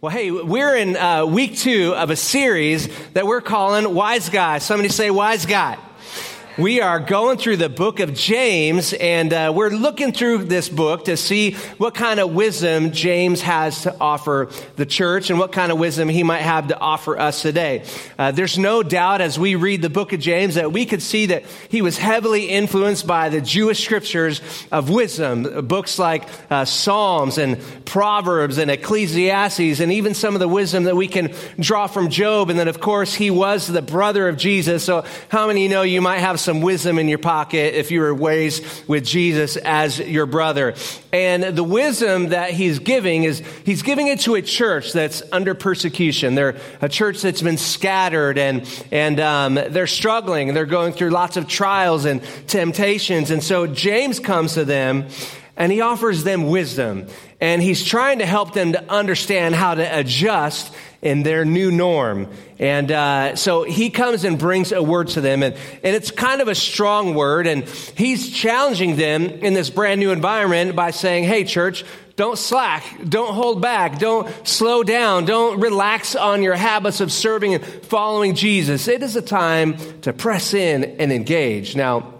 Well, hey, we're in uh, week two of a series that we're calling Wise Guy. Somebody say Wise Guy. We are going through the book of James, and uh, we're looking through this book to see what kind of wisdom James has to offer the church and what kind of wisdom he might have to offer us today. Uh, there's no doubt as we read the book of James that we could see that he was heavily influenced by the Jewish scriptures of wisdom, books like uh, Psalms and Proverbs and Ecclesiastes, and even some of the wisdom that we can draw from Job. And then, of course, he was the brother of Jesus. So, how many know you might have some wisdom in your pocket if you were raised with Jesus as your brother. And the wisdom that he's giving is he's giving it to a church that's under persecution. They're a church that's been scattered and, and um, they're struggling. They're going through lots of trials and temptations. And so James comes to them and he offers them wisdom. And he's trying to help them to understand how to adjust in their new norm. And uh, so he comes and brings a word to them, and, and it's kind of a strong word. And he's challenging them in this brand new environment by saying, Hey, church, don't slack, don't hold back, don't slow down, don't relax on your habits of serving and following Jesus. It is a time to press in and engage. Now,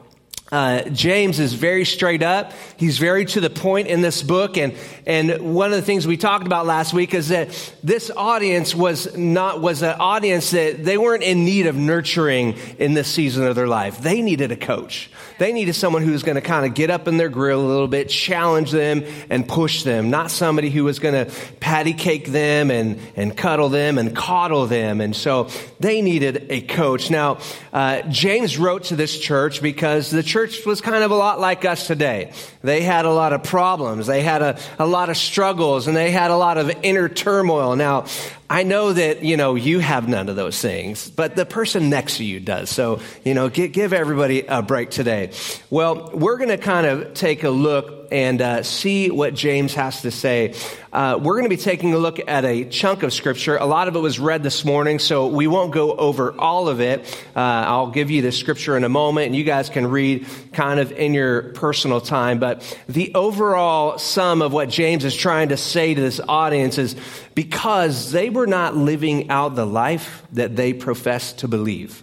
uh, James is very straight up. He's very to the point in this book. And, and one of the things we talked about last week is that this audience was not, was an audience that they weren't in need of nurturing in this season of their life. They needed a coach. They needed someone who was going to kind of get up in their grill a little bit, challenge them and push them, not somebody who was going to patty cake them and, and cuddle them and coddle them. And so they needed a coach. Now, uh, James wrote to this church because the church church was kind of a lot like us today. They had a lot of problems. They had a, a lot of struggles and they had a lot of inner turmoil. Now, I know that, you know, you have none of those things, but the person next to you does. So, you know, give, give everybody a break today. Well, we're going to kind of take a look and uh, see what James has to say. Uh, we're going to be taking a look at a chunk of scripture. A lot of it was read this morning, so we won't go over all of it. Uh, I'll give you the scripture in a moment, and you guys can read kind of in your personal time. But the overall sum of what James is trying to say to this audience is because they were not living out the life that they professed to believe.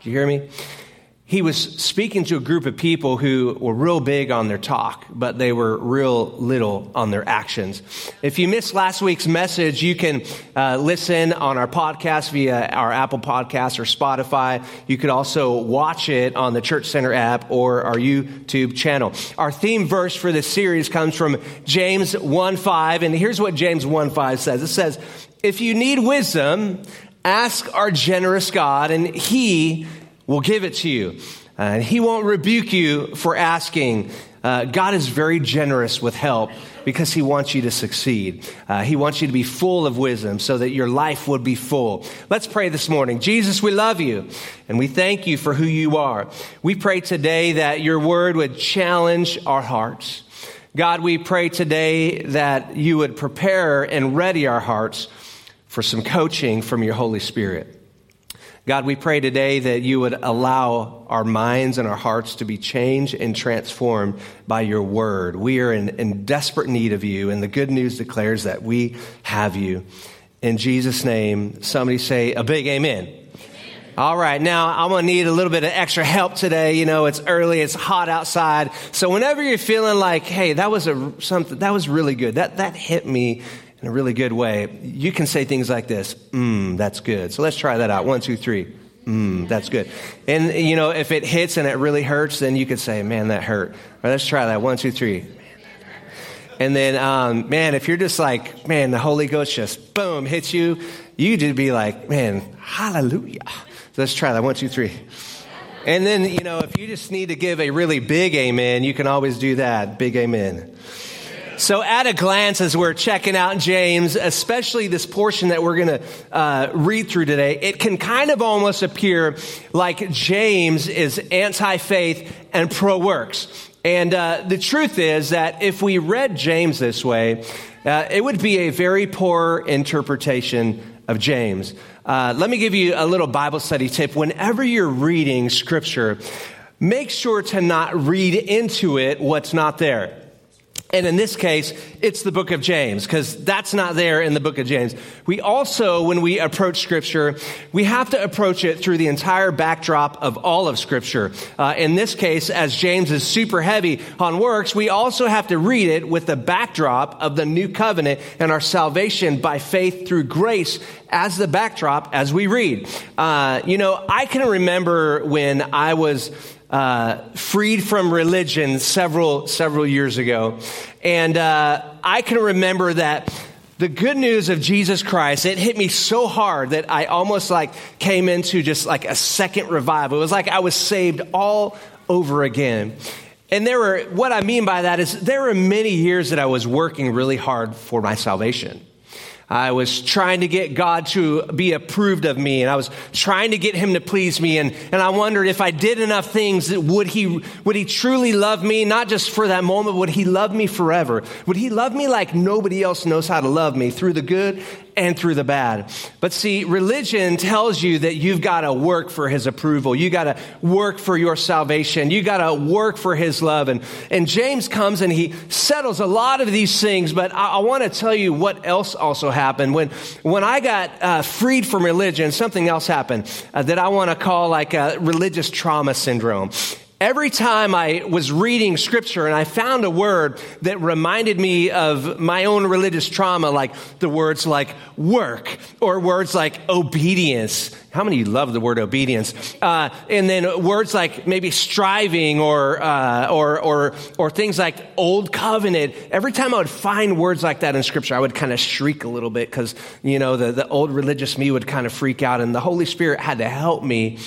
Do you hear me? He was speaking to a group of people who were real big on their talk, but they were real little on their actions. If you missed last week's message, you can uh, listen on our podcast via our Apple Podcast or Spotify. You could also watch it on the Church Center app or our YouTube channel. Our theme verse for this series comes from James 1 5, and here's what James 1 5 says. It says, If you need wisdom, ask our generous God, and he will give it to you. And he won't rebuke you for asking. Uh, God is very generous with help because he wants you to succeed. Uh, he wants you to be full of wisdom so that your life would be full. Let's pray this morning. Jesus, we love you and we thank you for who you are. We pray today that your word would challenge our hearts. God, we pray today that you would prepare and ready our hearts for some coaching from your Holy Spirit. God, we pray today that you would allow our minds and our hearts to be changed and transformed by your word. We are in, in desperate need of you, and the good news declares that we have you. In Jesus' name, somebody say a big amen. All right, now I'm gonna need a little bit of extra help today. You know, it's early, it's hot outside. So whenever you're feeling like, hey, that was a something that was really good, that that hit me in a really good way, you can say things like this Mmm, that's good. So let's try that out. One, two, three. Mmm, that's good. And, you know, if it hits and it really hurts, then you could say, Man, that hurt. Or let's try that. One, two, three. And then, um, man, if you're just like, man, the Holy Ghost just boom hits you, you just be like, man, hallelujah. So let's try that. One, two, three. And then, you know, if you just need to give a really big amen, you can always do that. Big amen. So, at a glance, as we're checking out James, especially this portion that we're going to uh, read through today, it can kind of almost appear like James is anti faith and pro works. And uh, the truth is that if we read James this way, uh, it would be a very poor interpretation of James. Uh, let me give you a little Bible study tip. Whenever you're reading scripture, make sure to not read into it what's not there. And in this case, it's the book of James, because that's not there in the book of James. We also, when we approach scripture, we have to approach it through the entire backdrop of all of scripture. Uh, in this case, as James is super heavy on works, we also have to read it with the backdrop of the new covenant and our salvation by faith through grace as the backdrop as we read. Uh, you know, I can remember when I was uh, freed from religion several several years ago, and uh, I can remember that the good news of Jesus Christ it hit me so hard that I almost like came into just like a second revival. It was like I was saved all over again. And there were what I mean by that is there were many years that I was working really hard for my salvation. I was trying to get God to be approved of me and I was trying to get him to please me. And, and I wondered if I did enough things, would he, would he truly love me? Not just for that moment, would he love me forever? Would he love me like nobody else knows how to love me through the good and through the bad. But see, religion tells you that you've got to work for his approval. You got to work for your salvation. You got to work for his love. And, and James comes and he settles a lot of these things, but I, I want to tell you what else also happened. When, when I got uh, freed from religion, something else happened uh, that I want to call like a religious trauma syndrome every time I was reading scripture and I found a word that reminded me of my own religious trauma, like the words like work or words like obedience. How many love the word obedience? Uh, and then words like maybe striving or, uh, or, or, or things like old covenant. Every time I would find words like that in scripture, I would kind of shriek a little bit because, you know, the, the old religious me would kind of freak out and the Holy Spirit had to help me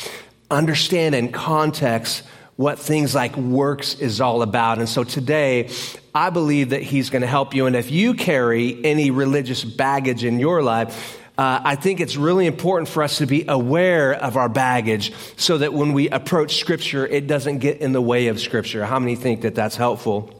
understand in context what things like works is all about. And so today, I believe that He's going to help you. And if you carry any religious baggage in your life, uh, I think it's really important for us to be aware of our baggage so that when we approach Scripture, it doesn't get in the way of Scripture. How many think that that's helpful?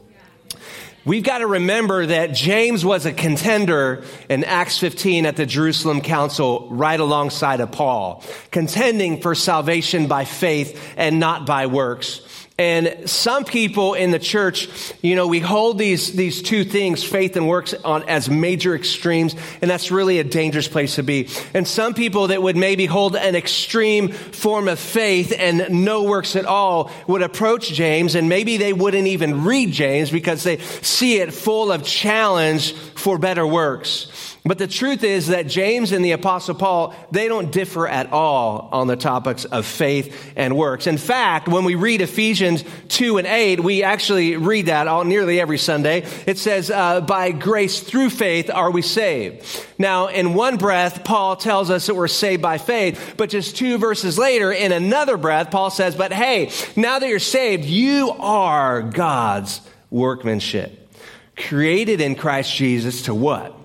We've got to remember that James was a contender in Acts 15 at the Jerusalem Council right alongside of Paul, contending for salvation by faith and not by works. And some people in the church, you know, we hold these, these two things, faith and works, on as major extremes, and that's really a dangerous place to be. And some people that would maybe hold an extreme form of faith and no works at all would approach James, and maybe they wouldn't even read James because they see it full of challenge for better works. But the truth is that James and the Apostle Paul, they don't differ at all on the topics of faith and works. In fact, when we read Ephesians 2 and 8, we actually read that all, nearly every Sunday. It says, uh, by grace through faith are we saved. Now, in one breath, Paul tells us that we're saved by faith, but just two verses later, in another breath, Paul says, but hey, now that you're saved, you are God's workmanship. Created in Christ Jesus to what?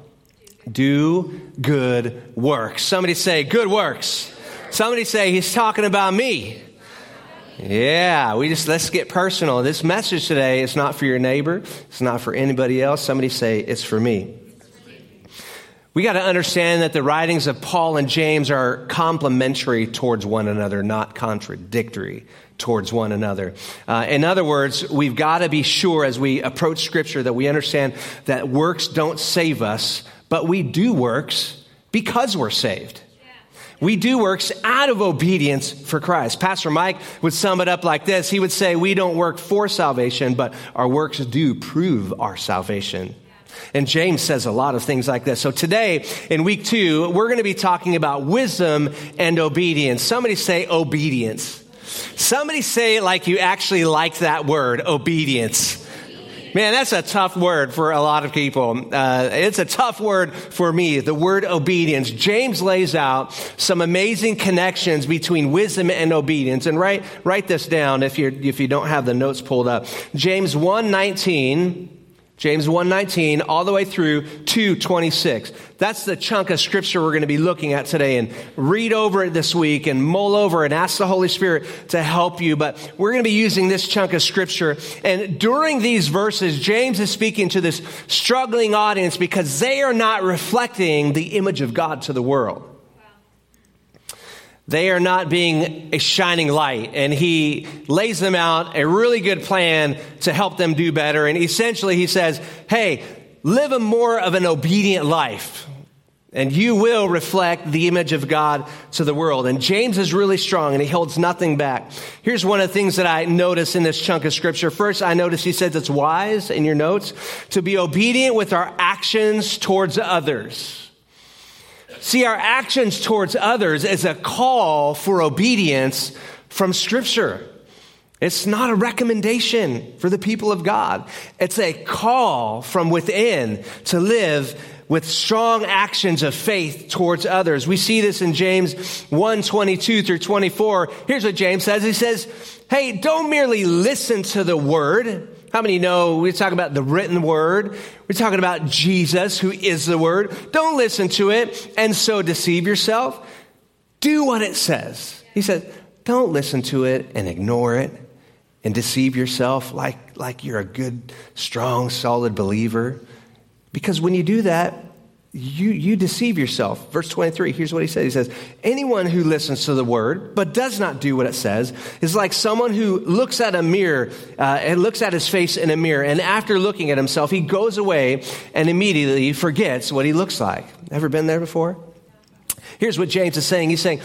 Do good works. Somebody say, good works. Somebody say, he's talking about me. Yeah, we just, let's get personal. This message today is not for your neighbor. It's not for anybody else. Somebody say, it's for me. We got to understand that the writings of Paul and James are complementary towards one another, not contradictory towards one another. Uh, in other words, we've got to be sure as we approach Scripture that we understand that works don't save us, but we do works because we're saved. We do works out of obedience for Christ. Pastor Mike would sum it up like this. He would say, We don't work for salvation, but our works do prove our salvation. And James says a lot of things like this. So today, in week two, we're going to be talking about wisdom and obedience. Somebody say obedience. Somebody say it like you actually like that word, obedience. Man, that's a tough word for a lot of people. Uh, it's a tough word for me, the word obedience. James lays out some amazing connections between wisdom and obedience. And write, write this down if, you if you don't have the notes pulled up. James 119 James 1:19 all the way through 2:26. That's the chunk of scripture we're going to be looking at today and read over it this week and mull over and ask the Holy Spirit to help you. But we're going to be using this chunk of scripture. And during these verses, James is speaking to this struggling audience because they are not reflecting the image of God to the world. They are not being a shining light. And he lays them out a really good plan to help them do better. And essentially, he says, Hey, live a more of an obedient life. And you will reflect the image of God to the world. And James is really strong and he holds nothing back. Here's one of the things that I notice in this chunk of scripture. First, I notice he says it's wise in your notes to be obedient with our actions towards others. See, our actions towards others is a call for obedience from Scripture. It's not a recommendation for the people of God. It's a call from within to live with strong actions of faith towards others. We see this in James 1 22 through 24. Here's what James says He says, Hey, don't merely listen to the word how many know we're talking about the written word? We're talking about Jesus, who is the word. Don't listen to it and so deceive yourself. Do what it says. He says, don't listen to it and ignore it and deceive yourself like, like you're a good, strong, solid believer. Because when you do that, you, you deceive yourself. Verse 23, here's what he says. He says, Anyone who listens to the word but does not do what it says is like someone who looks at a mirror uh, and looks at his face in a mirror, and after looking at himself, he goes away and immediately forgets what he looks like. Ever been there before? Here's what James is saying. He's saying,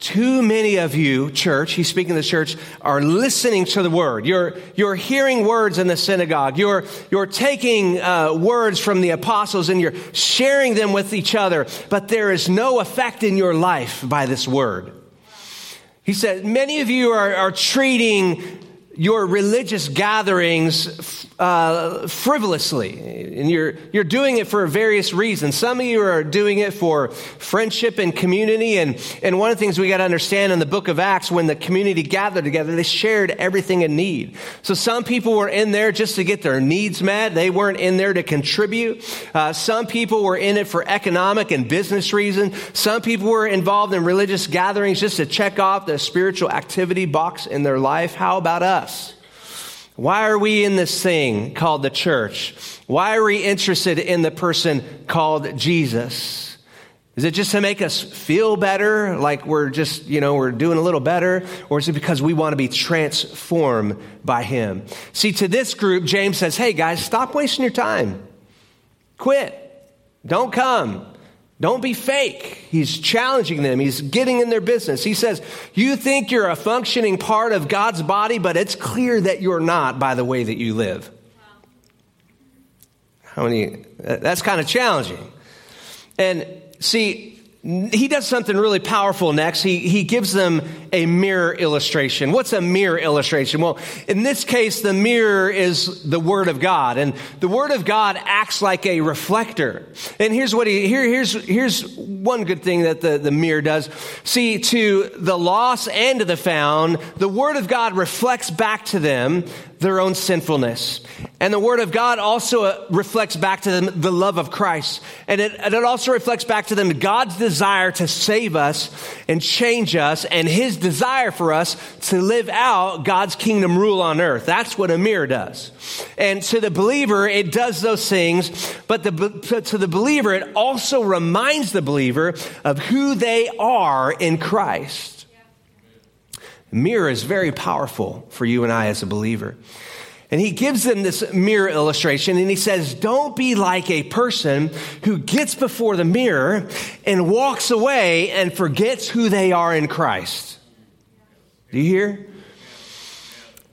too many of you, church, he's speaking to the church, are listening to the word. You're, you're hearing words in the synagogue. You're, you're taking uh, words from the apostles and you're sharing them with each other, but there is no effect in your life by this word. He said, many of you are, are treating your religious gatherings uh, frivolously, and you're, you're doing it for various reasons. Some of you are doing it for friendship and community. And, and one of the things we got to understand in the book of Acts, when the community gathered together, they shared everything in need. So some people were in there just to get their needs met. They weren't in there to contribute. Uh, some people were in it for economic and business reasons. Some people were involved in religious gatherings just to check off the spiritual activity box in their life. How about us? Why are we in this thing called the church? Why are we interested in the person called Jesus? Is it just to make us feel better, like we're just, you know, we're doing a little better? Or is it because we want to be transformed by Him? See, to this group, James says, hey guys, stop wasting your time. Quit. Don't come. Don't be fake. He's challenging them. He's getting in their business. He says, You think you're a functioning part of God's body, but it's clear that you're not by the way that you live. How many? That's kind of challenging. And see, he does something really powerful next. He, he gives them a mirror illustration. What's a mirror illustration? Well, in this case, the mirror is the Word of God, and the Word of God acts like a reflector. And here's what he, here, here's, here's one good thing that the, the mirror does. See, to the lost and to the found, the Word of God reflects back to them their own sinfulness. And the Word of God also uh, reflects back to them the love of Christ. And it, and it also reflects back to them God's desire to save us and change us and His desire for us to live out God's kingdom rule on earth. That's what a mirror does. And to the believer, it does those things, but the, to the believer, it also reminds the believer of who they are in Christ mirror is very powerful for you and I as a believer. And he gives them this mirror illustration and he says, don't be like a person who gets before the mirror and walks away and forgets who they are in Christ. Do you hear?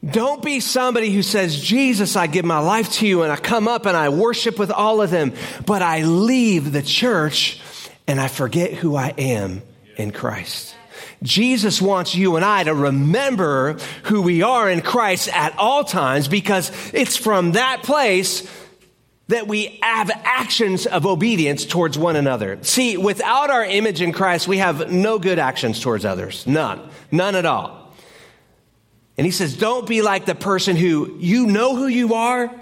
Don't be somebody who says, Jesus, I give my life to you and I come up and I worship with all of them, but I leave the church and I forget who I am in Christ. Jesus wants you and I to remember who we are in Christ at all times because it's from that place that we have actions of obedience towards one another. See, without our image in Christ, we have no good actions towards others. None. None at all. And he says, don't be like the person who you know who you are,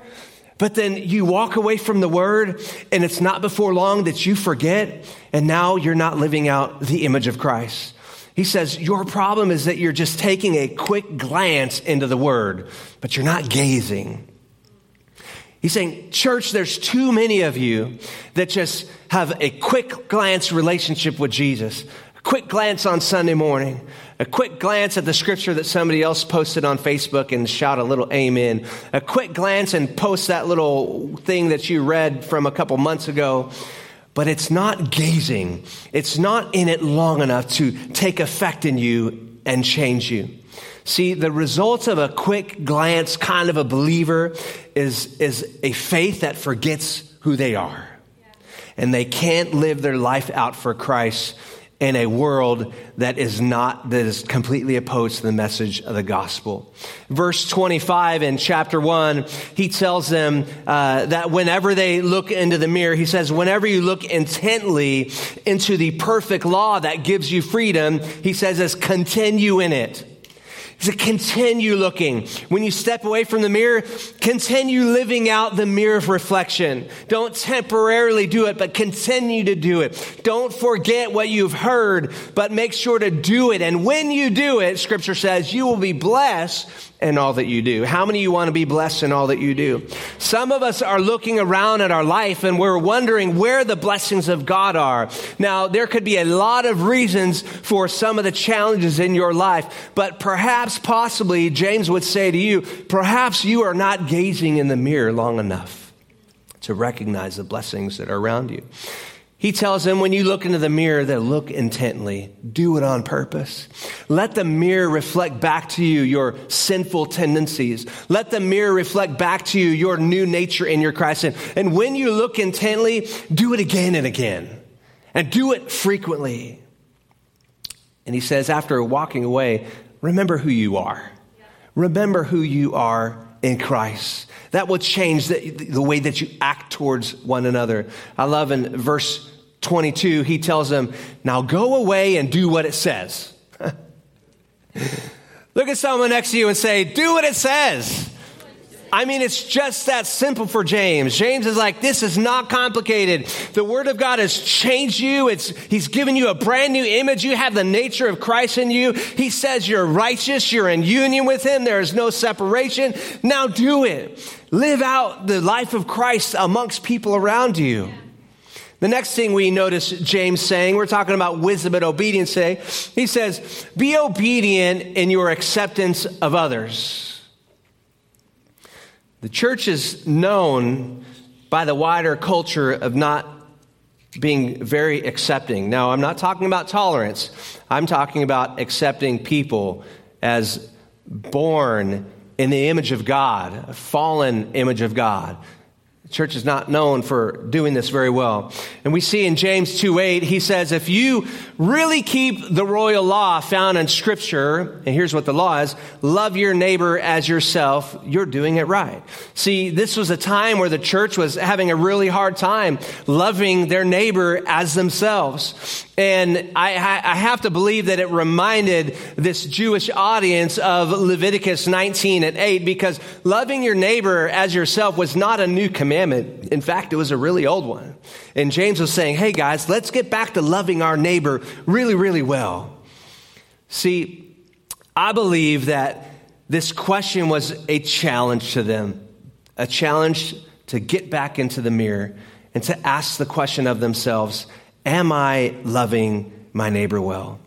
but then you walk away from the word and it's not before long that you forget and now you're not living out the image of Christ. He says, Your problem is that you're just taking a quick glance into the word, but you're not gazing. He's saying, Church, there's too many of you that just have a quick glance relationship with Jesus, a quick glance on Sunday morning, a quick glance at the scripture that somebody else posted on Facebook and shout a little amen, a quick glance and post that little thing that you read from a couple months ago. But it's not gazing. It's not in it long enough to take effect in you and change you. See, the results of a quick glance kind of a believer is, is a faith that forgets who they are. And they can't live their life out for Christ in a world that is not, that is completely opposed to the message of the gospel. Verse 25 in chapter 1, he tells them uh, that whenever they look into the mirror, he says, whenever you look intently into the perfect law that gives you freedom, he says, as continue in it to continue looking. When you step away from the mirror, continue living out the mirror of reflection. Don't temporarily do it, but continue to do it. Don't forget what you've heard, but make sure to do it. And when you do it, scripture says you will be blessed in all that you do. How many of you want to be blessed in all that you do? Some of us are looking around at our life and we're wondering where the blessings of God are. Now, there could be a lot of reasons for some of the challenges in your life, but perhaps, possibly, James would say to you, perhaps you are not gazing in the mirror long enough to recognize the blessings that are around you. He tells them when you look into the mirror that look intently, do it on purpose. Let the mirror reflect back to you your sinful tendencies. Let the mirror reflect back to you your new nature in your Christ. And when you look intently, do it again and again. And do it frequently. And he says, after walking away, remember who you are. Remember who you are in Christ. That will change the, the way that you act towards one another. I love in verse 22, he tells them, Now go away and do what it says. Look at someone next to you and say, Do what it says. I mean, it's just that simple for James. James is like, this is not complicated. The Word of God has changed you. It's, he's given you a brand new image. You have the nature of Christ in you. He says you're righteous. You're in union with Him. There is no separation. Now do it. Live out the life of Christ amongst people around you. The next thing we notice James saying, we're talking about wisdom and obedience today. He says, be obedient in your acceptance of others. The church is known by the wider culture of not being very accepting. Now, I'm not talking about tolerance, I'm talking about accepting people as born in the image of God, a fallen image of God. The church is not known for doing this very well. And we see in James 2 8, he says, if you really keep the royal law found in Scripture, and here's what the law is love your neighbor as yourself, you're doing it right. See, this was a time where the church was having a really hard time loving their neighbor as themselves. And I, I, have to believe that it reminded this Jewish audience of Leviticus 19 and 8 because loving your neighbor as yourself was not a new commandment. In fact, it was a really old one. And James was saying, hey guys, let's get back to loving our neighbor really, really well. See, I believe that this question was a challenge to them, a challenge to get back into the mirror and to ask the question of themselves Am I loving my neighbor well?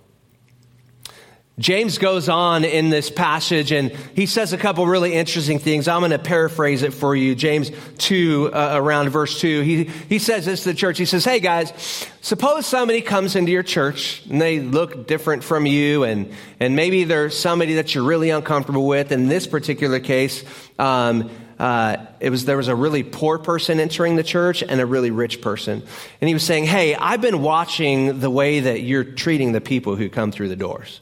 James goes on in this passage and he says a couple really interesting things. I'm going to paraphrase it for you. James 2, uh, around verse 2. He, he says this to the church. He says, Hey guys, suppose somebody comes into your church and they look different from you and, and maybe they're somebody that you're really uncomfortable with. In this particular case, um, uh, it was there was a really poor person entering the church and a really rich person, and he was saying, "Hey, I've been watching the way that you're treating the people who come through the doors."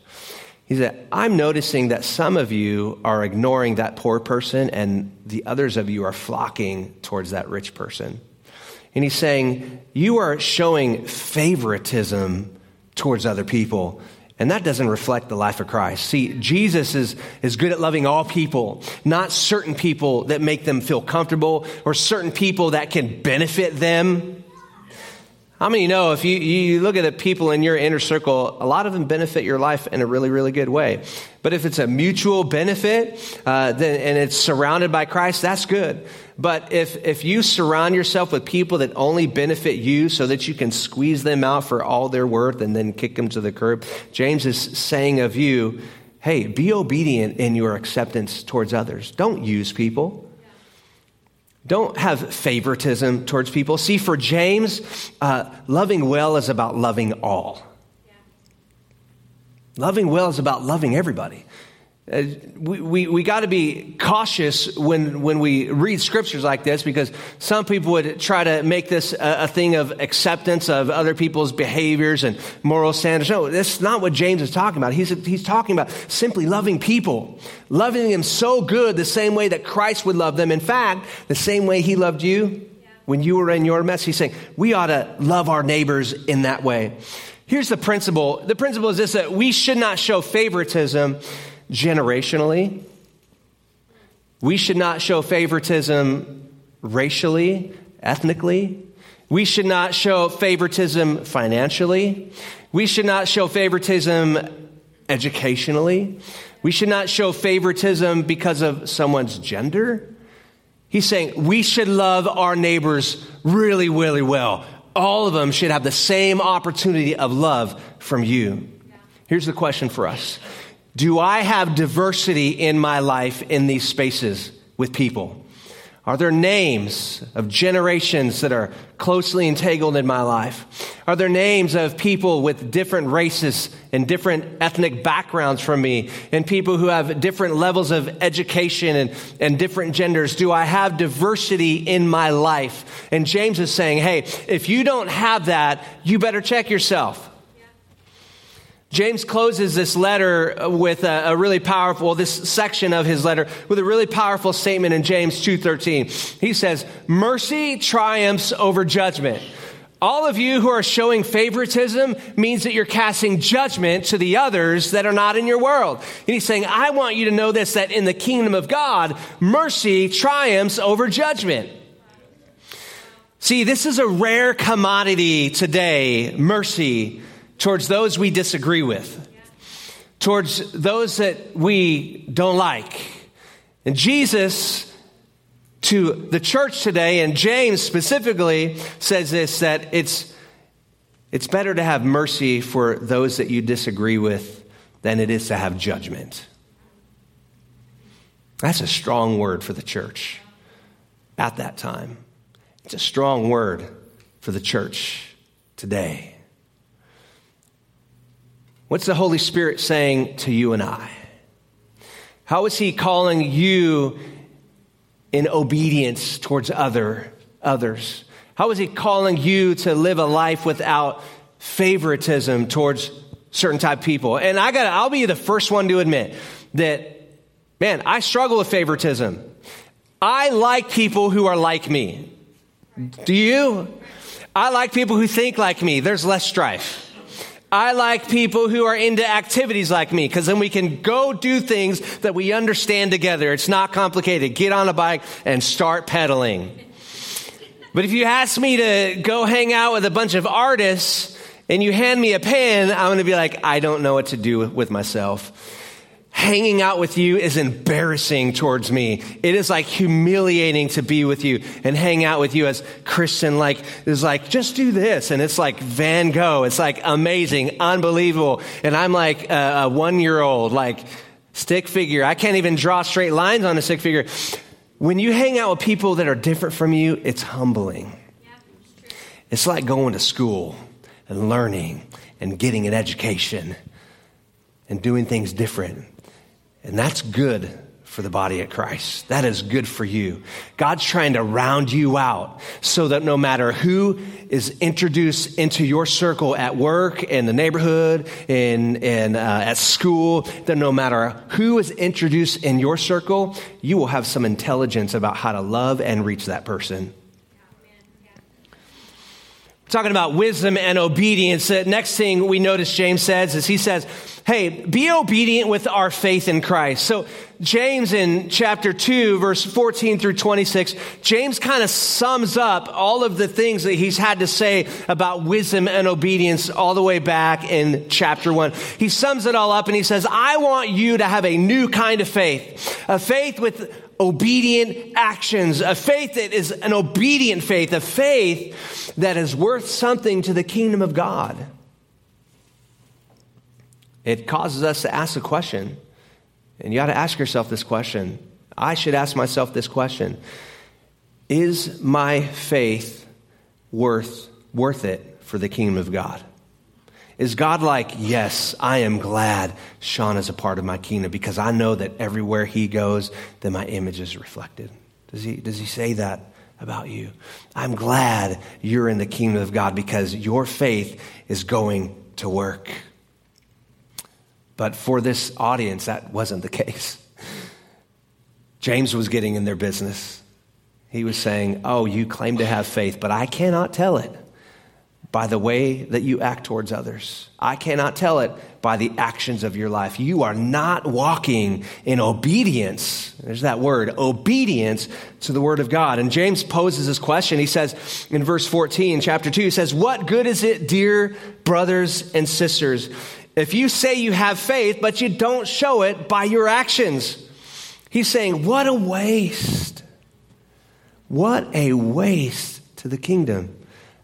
He said, "I'm noticing that some of you are ignoring that poor person, and the others of you are flocking towards that rich person." And he's saying, "You are showing favoritism towards other people." And that doesn't reflect the life of Christ. See, Jesus is, is good at loving all people, not certain people that make them feel comfortable or certain people that can benefit them. How many know if you, you look at the people in your inner circle, a lot of them benefit your life in a really, really good way. But if it's a mutual benefit uh, then, and it's surrounded by Christ, that's good. But if, if you surround yourself with people that only benefit you so that you can squeeze them out for all their worth and then kick them to the curb, James is saying of you, hey, be obedient in your acceptance towards others. Don't use people. Don't have favoritism towards people. See, for James, uh, loving well is about loving all. Yeah. Loving well is about loving everybody. Uh, we we, we got to be cautious when, when we read scriptures like this because some people would try to make this a, a, thing of acceptance of other people's behaviors and moral standards. No, that's not what James is talking about. He's, he's talking about simply loving people, loving them so good the same way that Christ would love them. In fact, the same way he loved you when you were in your mess. He's saying we ought to love our neighbors in that way. Here's the principle. The principle is this that we should not show favoritism generationally. We should not show favoritism racially, ethnically. We should not show favoritism financially. We should not show favoritism educationally. We should not show favoritism because of someone's gender. He's saying we should love our neighbors really, really well. All of them should have the same opportunity of love from you. Here's the question for us do I have diversity in my life in these spaces with people? Are there names of generations that are closely entangled in my life? Are there names of people with different races and different ethnic backgrounds from me and people who have different levels of education and, and different genders? Do I have diversity in my life? And James is saying, hey, if you don't have that, you better check yourself. James closes this letter with a, a, really powerful, this section of his letter with a really powerful statement in James 2.13. He says, mercy triumphs over judgment. All of you who are showing favoritism means that you're casting judgment to the others that are not in your world. And he's saying, I want you to know this, that in the kingdom of God, mercy triumphs over judgment. See, this is a rare commodity today, mercy towards those we disagree with, towards those that we don't like. And Jesus, to the church today, and James specifically, says this that it's, it's better to have mercy for those that you disagree with than it is to have judgment. That's a strong word for the church at that time. It's a strong word for the church today. What's the Holy Spirit saying to you and I? How is He calling you in obedience towards other, others? How is He calling you to live a life without favoritism towards certain type people? And I got I'll be the first one to admit that, man, I struggle with favoritism. I like people who are like me. Do you? I like people who think like me. There's less strife. I like people who are into activities like me because then we can go do things that we understand together. It's not complicated. Get on a bike and start pedaling. But if you ask me to go hang out with a bunch of artists and you hand me a pen, I'm going to be like, I don't know what to do with myself hanging out with you is embarrassing towards me. It is like humiliating to be with you and hang out with you as Christian, like, is like, just do this. And it's like Van Gogh. It's like amazing, unbelievable. And I'm like a, a one year old, like stick figure. I can't even draw straight lines on a stick figure. When you hang out with people that are different from you, it's humbling. It's like going to school and learning and getting an education and doing things different. And that's good for the body of Christ. That is good for you. God's trying to round you out so that no matter who is introduced into your circle at work, in the neighborhood, in, in, uh, at school, that no matter who is introduced in your circle, you will have some intelligence about how to love and reach that person. Talking about wisdom and obedience. The next thing we notice James says is he says, Hey, be obedient with our faith in Christ. So James in chapter 2, verse 14 through 26, James kind of sums up all of the things that he's had to say about wisdom and obedience all the way back in chapter 1. He sums it all up and he says, I want you to have a new kind of faith, a faith with obedient actions, a faith that is an obedient faith, a faith that is worth something to the kingdom of God. It causes us to ask a question, and you ought to ask yourself this question. I should ask myself this question Is my faith worth, worth it for the kingdom of God? Is God like, yes, I am glad Shawn is a part of my kingdom because I know that everywhere he goes, that my image is reflected? Does he, does he say that about you? I'm glad you're in the kingdom of God because your faith is going to work. But for this audience, that wasn't the case. James was getting in their business. He was saying, Oh, you claim to have faith, but I cannot tell it by the way that you act towards others. I cannot tell it by the actions of your life. You are not walking in obedience. There's that word, obedience to the word of God. And James poses this question. He says in verse 14, chapter 2, he says, What good is it, dear brothers and sisters, if you say you have faith, but you don't show it by your actions? He's saying, What a waste. What a waste to the kingdom.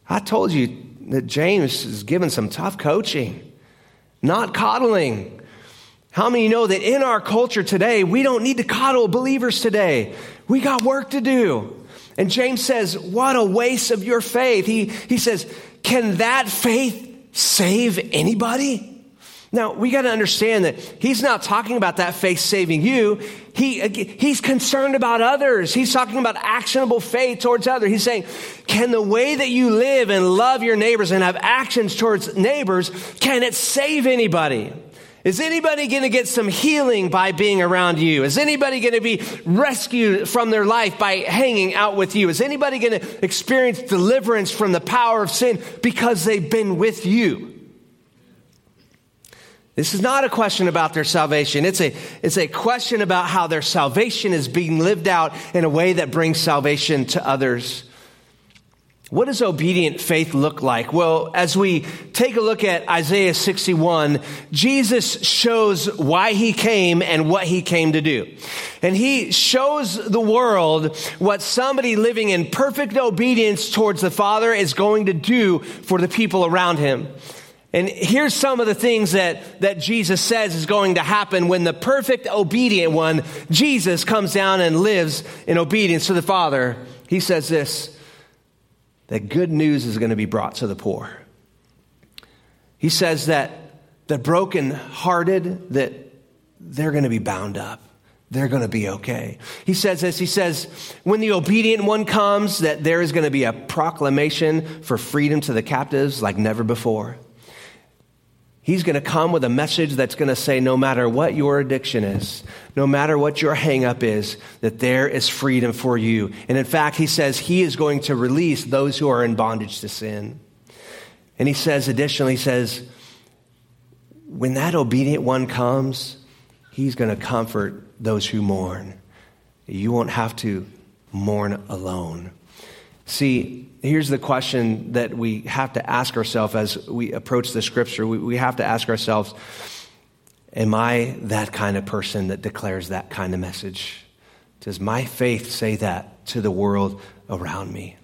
I told you that James is given some tough coaching, not coddling. How many know that in our culture today, we don't need to coddle believers today? We got work to do. And James says, What a waste of your faith. He, he says, Can that faith save anybody? Now, we got to understand that he's not talking about that faith saving you. He, he's concerned about others. He's talking about actionable faith towards others. He's saying, can the way that you live and love your neighbors and have actions towards neighbors, can it save anybody? Is anybody going to get some healing by being around you? Is anybody going to be rescued from their life by hanging out with you? Is anybody going to experience deliverance from the power of sin because they've been with you? This is not a question about their salvation. It's a, it's a question about how their salvation is being lived out in a way that brings salvation to others. What does obedient faith look like? Well, as we take a look at Isaiah 61, Jesus shows why he came and what he came to do. And he shows the world what somebody living in perfect obedience towards the Father is going to do for the people around him. And here's some of the things that, that Jesus says is going to happen when the perfect obedient one, Jesus, comes down and lives in obedience to the Father. He says this that good news is going to be brought to the poor. He says that the brokenhearted, that they're going to be bound up. They're going to be okay. He says this. He says, when the obedient one comes, that there is going to be a proclamation for freedom to the captives like never before. He's going to come with a message that's going to say no matter what your addiction is, no matter what your hangup is, that there is freedom for you. And in fact, he says he is going to release those who are in bondage to sin. And he says, additionally, he says, when that obedient one comes, he's going to comfort those who mourn. You won't have to mourn alone. See, here's the question that we have to ask ourselves as we approach the scripture. We, we have to ask ourselves Am I that kind of person that declares that kind of message? Does my faith say that to the world around me?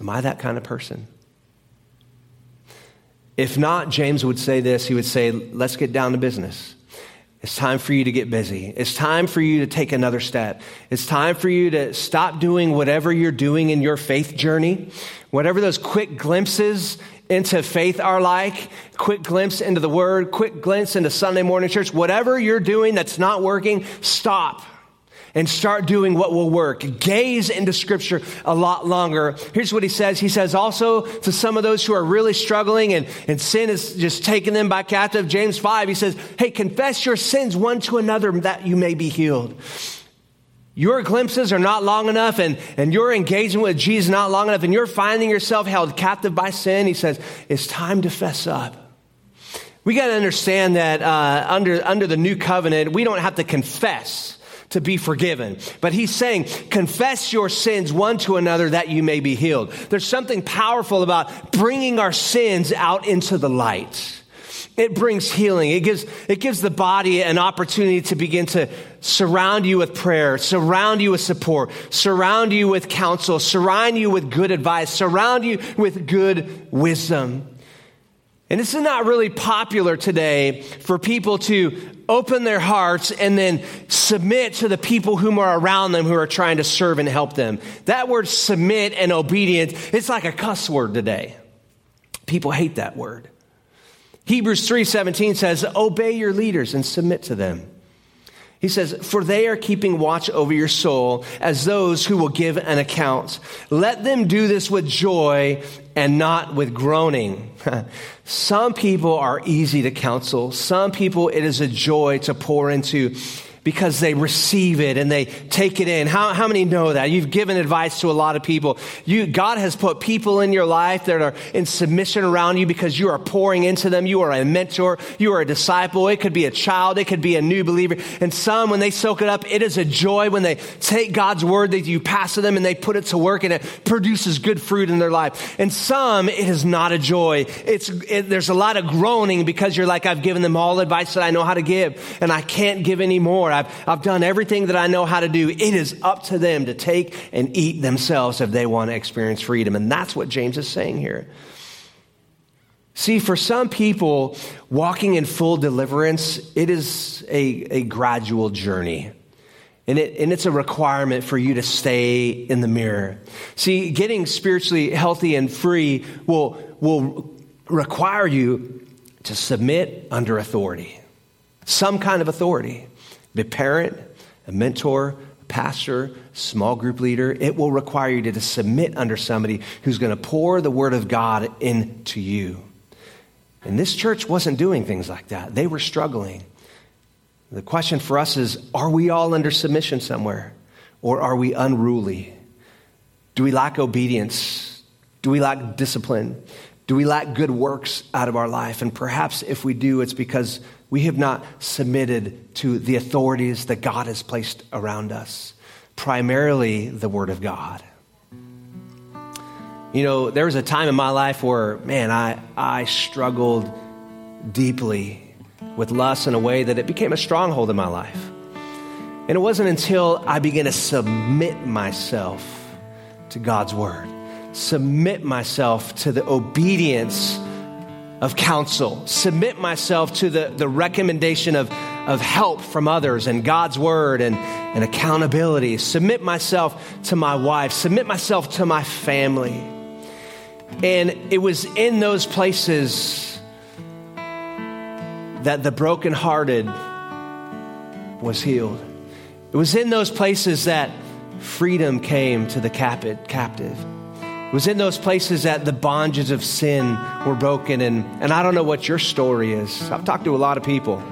Am I that kind of person? If not, James would say this. He would say, Let's get down to business. It's time for you to get busy. It's time for you to take another step. It's time for you to stop doing whatever you're doing in your faith journey. Whatever those quick glimpses into faith are like, quick glimpse into the word, quick glimpse into Sunday morning church, whatever you're doing that's not working, stop and start doing what will work. Gaze into scripture a lot longer. Here's what he says. He says also to some of those who are really struggling and, and sin is just taking them by captive. James 5, he says, Hey, confess your sins one to another that you may be healed. your glimpses are not long enough and, and your engagement with Jesus not long enough and you're finding yourself held captive by sin, he says, it's time to fess up. We got to understand that uh, under, under the new covenant, we don't have to confess to be forgiven. But he's saying, confess your sins one to another that you may be healed. There's something powerful about bringing our sins out into the light. It brings healing. It gives, it gives the body an opportunity to begin to surround you with prayer, surround you with support, surround you with counsel, surround you with good advice, surround you with good wisdom. And this is not really popular today for people to open their hearts and then submit to the people whom are around them who are trying to serve and help them. That word submit and obedient, it's like a cuss word today. People hate that word. Hebrews 3:17 says, "Obey your leaders and submit to them." He says, For they are keeping watch over your soul as those who will give an account. Let them do this with joy and not with groaning. Some people are easy to counsel. Some people it is a joy to pour into because they receive it and they take it in. How, how many know that? You've given advice to a lot of people. You, God has put people in your life that are in submission around you because you are pouring into them. You are a mentor. You are a disciple. It could be a child. It could be a new believer. And some, when they soak it up, it is a joy when they take God's word that you pass to them and they put it to work and it produces good fruit in their life. And some, it is not a joy. It's, it, there's a lot of groaning because you're like, I've given them all advice that I know how to give and I can't give any more. I've, I've done everything that I know how to do. It is up to them to take and eat themselves if they want to experience freedom. And that's what James is saying here. See, for some people, walking in full deliverance, it is a, a gradual journey. And, it, and it's a requirement for you to stay in the mirror. See, getting spiritually healthy and free will, will require you to submit under authority, some kind of authority a parent, a mentor, a pastor, small group leader. It will require you to submit under somebody who's going to pour the word of God into you. And this church wasn't doing things like that. They were struggling. The question for us is are we all under submission somewhere? Or are we unruly? Do we lack obedience? Do we lack discipline? Do we lack good works out of our life? And perhaps if we do, it's because we have not submitted to the authorities that God has placed around us, primarily the Word of God. You know, there was a time in my life where, man, I, I struggled deeply with lust in a way that it became a stronghold in my life. And it wasn't until I began to submit myself to God's Word, submit myself to the obedience of counsel, submit myself to the, the recommendation of, of help from others and God's word and, and accountability, submit myself to my wife, submit myself to my family. And it was in those places that the brokenhearted was healed. It was in those places that freedom came to the captive. Was in those places that the bondages of sin were broken. And, and I don't know what your story is. I've talked to a lot of people.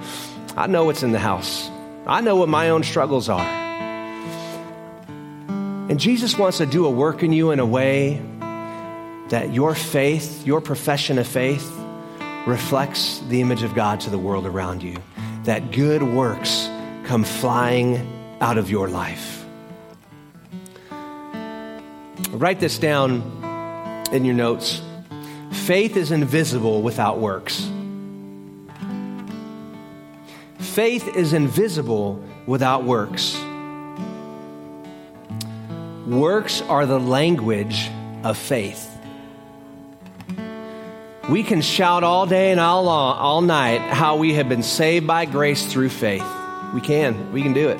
I know what's in the house, I know what my own struggles are. And Jesus wants to do a work in you in a way that your faith, your profession of faith, reflects the image of God to the world around you. That good works come flying out of your life. Write this down in your notes. Faith is invisible without works. Faith is invisible without works. Works are the language of faith. We can shout all day and all, long, all night how we have been saved by grace through faith. We can. We can do it.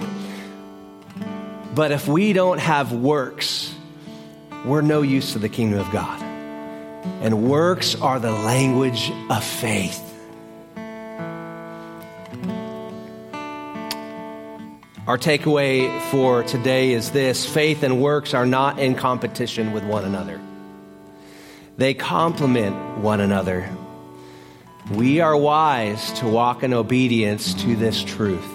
But if we don't have works, we're no use to the kingdom of God. And works are the language of faith. Our takeaway for today is this faith and works are not in competition with one another, they complement one another. We are wise to walk in obedience to this truth.